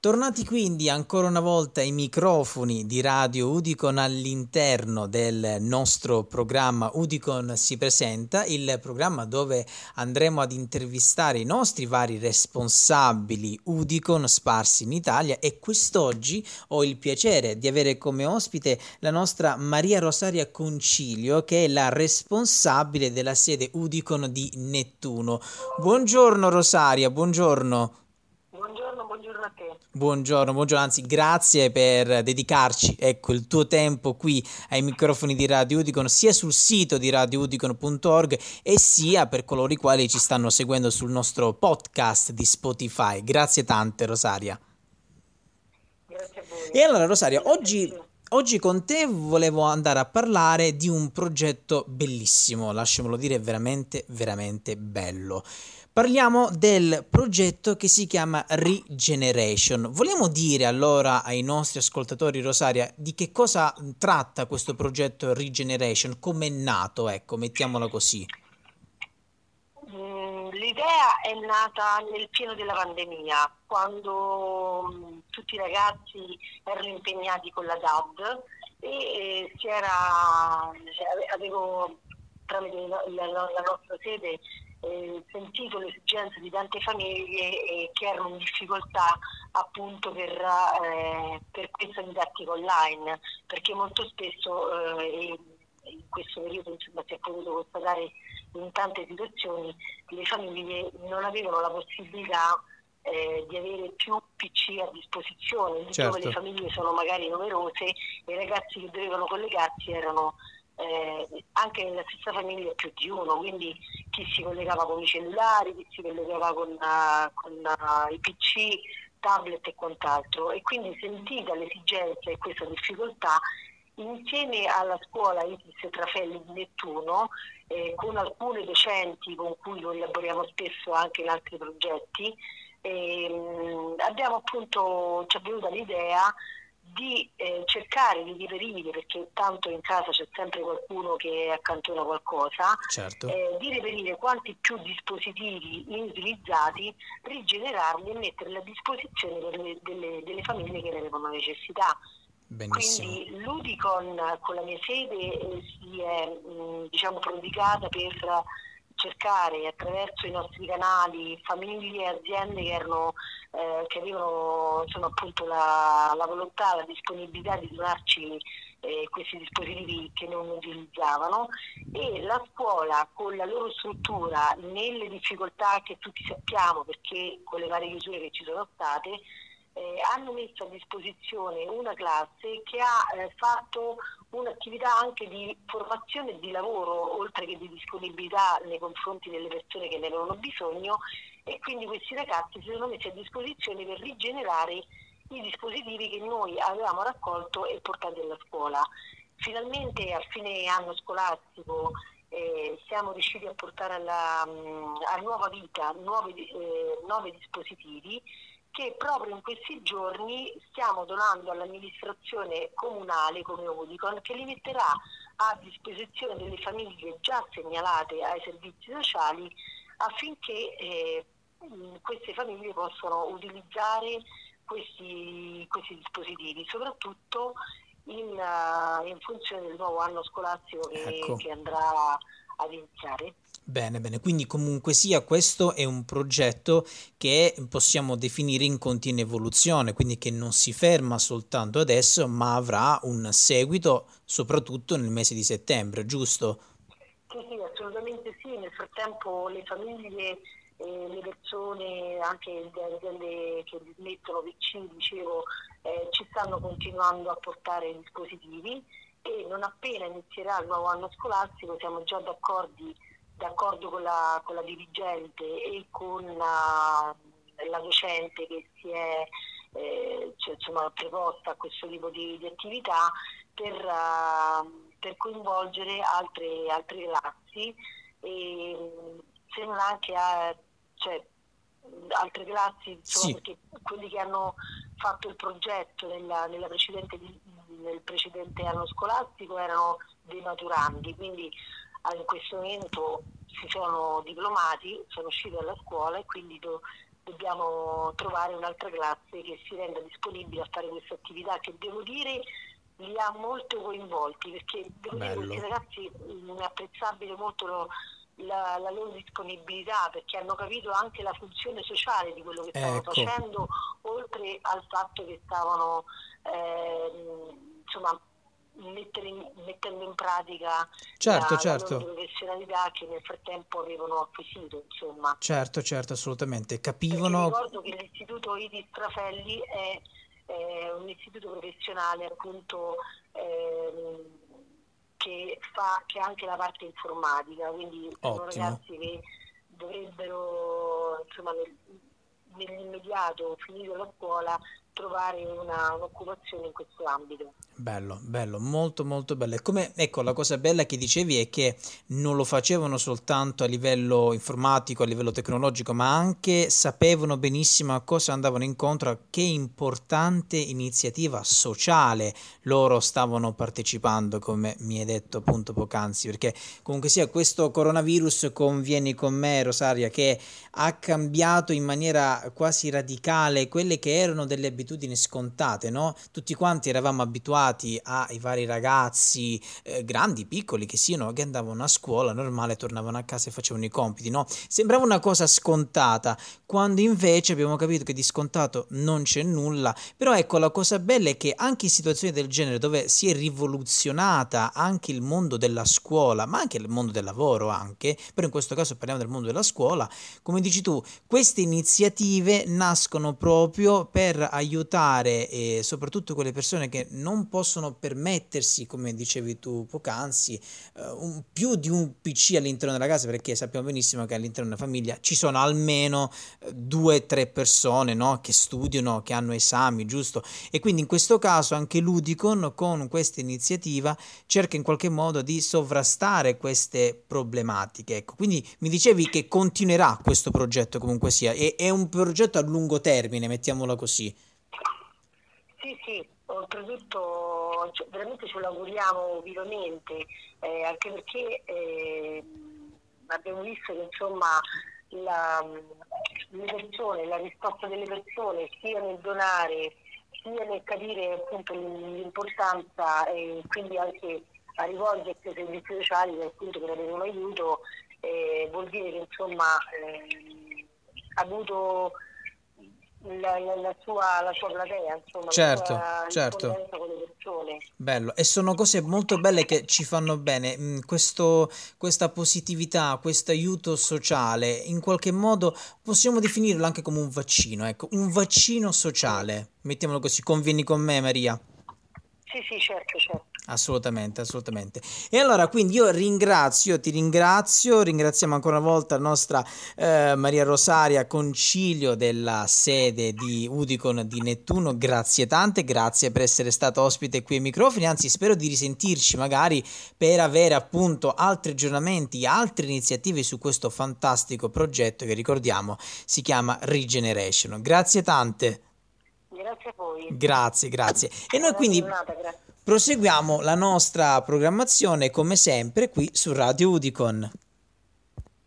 Tornati quindi ancora una volta ai microfoni di Radio Udicon all'interno del nostro programma Udicon si presenta, il programma dove andremo ad intervistare i nostri vari responsabili Udicon sparsi in Italia e quest'oggi ho il piacere di avere come ospite la nostra Maria Rosaria Concilio che è la responsabile della sede Udicon di Nettuno. Buongiorno Rosaria, buongiorno. Buongiorno, buongiorno, anzi grazie per dedicarci ecco, il tuo tempo qui ai microfoni di Radio Udicon sia sul sito di radioudicon.org e sia per coloro i quali ci stanno seguendo sul nostro podcast di Spotify. Grazie tante Rosaria. Grazie a voi. E allora Rosaria, oggi Oggi con te volevo andare a parlare di un progetto bellissimo, lasciamelo dire veramente, veramente bello. Parliamo del progetto che si chiama Regeneration. Vogliamo dire allora ai nostri ascoltatori, Rosaria, di che cosa tratta questo progetto Regeneration? Come è nato? Ecco, mettiamola così. Mm, l'idea è nata nel pieno della pandemia, quando mm, tutti i ragazzi erano impegnati con la DAD e si era, avevo tramite la, la, la nostra sede eh, sentito l'esigenza di tante famiglie che erano in difficoltà appunto per, eh, per questa didattica online, perché molto spesso eh, in questo periodo insomma, si è potuto constatare in tante situazioni le famiglie non avevano la possibilità eh, di avere più PC a disposizione, certo. dove le famiglie sono magari numerose e i ragazzi che dovevano collegarsi erano eh, anche nella stessa famiglia più di uno, quindi chi si collegava con i cellulari, chi si collegava con, uh, con uh, i PC, tablet e quant'altro. E quindi sentita l'esigenza e questa difficoltà, insieme alla scuola Isis Trafelli di Nettuno, eh, con alcune docenti con cui collaboriamo spesso anche in altri progetti, ehm, abbiamo appunto, ci è venuta l'idea di eh, cercare di reperire, perché tanto in casa c'è sempre qualcuno che accantona qualcosa, certo. eh, di reperire quanti più dispositivi inutilizzati, rigenerarli e metterli a disposizione le, delle, delle, famiglie che ne avevano necessità. Benissimo. Quindi l'Udicon con la mia sede eh, si è mh, diciamo, prodigata per cercare attraverso i nostri canali famiglie e aziende che, erano, eh, che avevano insomma, appunto la, la, volontà, la disponibilità di donarci eh, questi dispositivi che non utilizzavano. E la scuola con la loro struttura nelle difficoltà che tutti sappiamo perché con le varie chiusure che ci sono state eh, hanno messo a disposizione una classe che ha eh, fatto un'attività anche di formazione e di lavoro, oltre che di disponibilità nei confronti delle persone che ne avevano bisogno e quindi questi ragazzi si sono messi a disposizione per rigenerare i dispositivi che noi avevamo raccolto e portati alla scuola. Finalmente a fine anno scolastico eh, siamo riusciti a portare alla, mm, a nuova vita nuovi, eh, nuovi dispositivi che proprio in questi giorni stiamo donando all'amministrazione comunale come Udicon che li metterà a disposizione delle famiglie già segnalate ai servizi sociali affinché eh, queste famiglie possano utilizzare questi, questi dispositivi, soprattutto in, uh, in, funzione del nuovo anno scolastico che, ecco. che andrà ad iniziare. Bene, bene, quindi comunque sia questo è un progetto che possiamo definire in continua evoluzione, quindi che non si ferma soltanto adesso, ma avrà un seguito soprattutto nel mese di settembre, giusto? Sì, sì, assolutamente sì, nel frattempo le famiglie e le persone anche delle, che dismettono PC, dicevo, eh, ci stanno continuando a portare dispositivi e non appena inizierà il nuovo anno scolastico siamo già d'accordo, d'accordo con, la, con la dirigente e con la, la docente che si è eh, cioè, insomma, preposta a questo tipo di, di attività per, uh, per, coinvolgere altre, altre classi e se non anche a, cioè, altre classi, insomma, sì. perché quelli che hanno fatto il progetto nella, nella precedente nel precedente anno scolastico erano dei maturandi, quindi in questo momento si sono diplomati, sono usciti dalla scuola e quindi do, dobbiamo trovare un'altra classe che si renda disponibile a fare questa attività che devo dire li ha molto coinvolti perché devo Bello. dire questi ragazzi è apprezzabile molto lo, la, la, loro disponibilità perché hanno capito anche la funzione sociale di quello che stavano ecco. facendo oltre al fatto che stavano eh, insomma in, mettendo in pratica certo, la, certo. la professionalità che nel frattempo avevano acquisito insomma. certo certo assolutamente capivano perché ricordo che l'istituto Idi Strafelli è, è un istituto professionale appunto eh, che fa che anche la parte informatica, quindi sono ragazzi che dovrebbero insomma, nel, nell'immediato finito la scuola trovare una, un'occupazione in questo ambito. Bello, bello, molto molto bello. E come, ecco, la cosa bella che dicevi è che non lo facevano soltanto a livello informatico, a livello tecnologico, ma anche sapevano benissimo a cosa andavano incontro, a che importante iniziativa sociale loro stavano partecipando, come mi hai detto appunto poc'anzi, perché comunque sia questo coronavirus, convieni con me Rosaria, che ha cambiato in maniera quasi radicale quelle che erano delle abitudini scontate, no? Tutti quanti eravamo abituati ai vari ragazzi, eh, grandi, piccoli che siano, che andavano a scuola normale, tornavano a casa e facevano i compiti, no? Sembrava una cosa scontata, quando invece abbiamo capito che di scontato non c'è nulla. Però ecco, la cosa bella è che anche in situazioni del genere dove si è rivoluzionata anche il mondo della scuola, ma anche il mondo del lavoro anche, però in questo caso parliamo del mondo della scuola, come dici tu, queste iniziative nascono proprio per aiutare eh, soprattutto quelle persone che non possono permettersi, come dicevi tu poc'anzi, uh, un, più di un PC all'interno della casa, perché sappiamo benissimo che all'interno della famiglia ci sono almeno uh, due o tre persone no, che studiano, che hanno esami, giusto? E quindi in questo caso anche l'Udicon con questa iniziativa cerca in qualche modo di sovrastare queste problematiche. Ecco, quindi mi dicevi che continuerà questo progetto comunque sia, e, è un progetto a lungo termine, mettiamola così. Sì, sì, oltretutto cioè, veramente ce lo auguriamo vivamente, eh, anche perché eh, abbiamo visto che insomma la, persone, la risposta delle persone sia nel donare sia nel capire appunto l'importanza e quindi anche a rivolgersi ai servizi sociali appunto per avere un aiuto eh, vuol dire che insomma eh, ha avuto la, la, sua, la sua platea, insomma, certo, la sua certo. con le persone. Bello, e sono cose molto belle che ci fanno bene. Mm, questo, questa positività, questo aiuto sociale, in qualche modo possiamo definirlo anche come un vaccino, ecco, un vaccino sociale. Mettiamolo così, convieni con me Maria? Sì, sì, certo, certo. Assolutamente, assolutamente. E allora quindi io ringrazio, ti ringrazio, ringraziamo ancora una volta la nostra eh, Maria Rosaria Concilio della sede di Udicon di Nettuno, grazie tante, grazie per essere stata ospite qui ai microfoni, anzi spero di risentirci magari per avere appunto altri aggiornamenti, altre iniziative su questo fantastico progetto che ricordiamo si chiama Regeneration. Grazie tante. Grazie a voi. Grazie, grazie. E noi quindi... Giornata, grazie. Proseguiamo la nostra programmazione come sempre qui su Radio Udicon.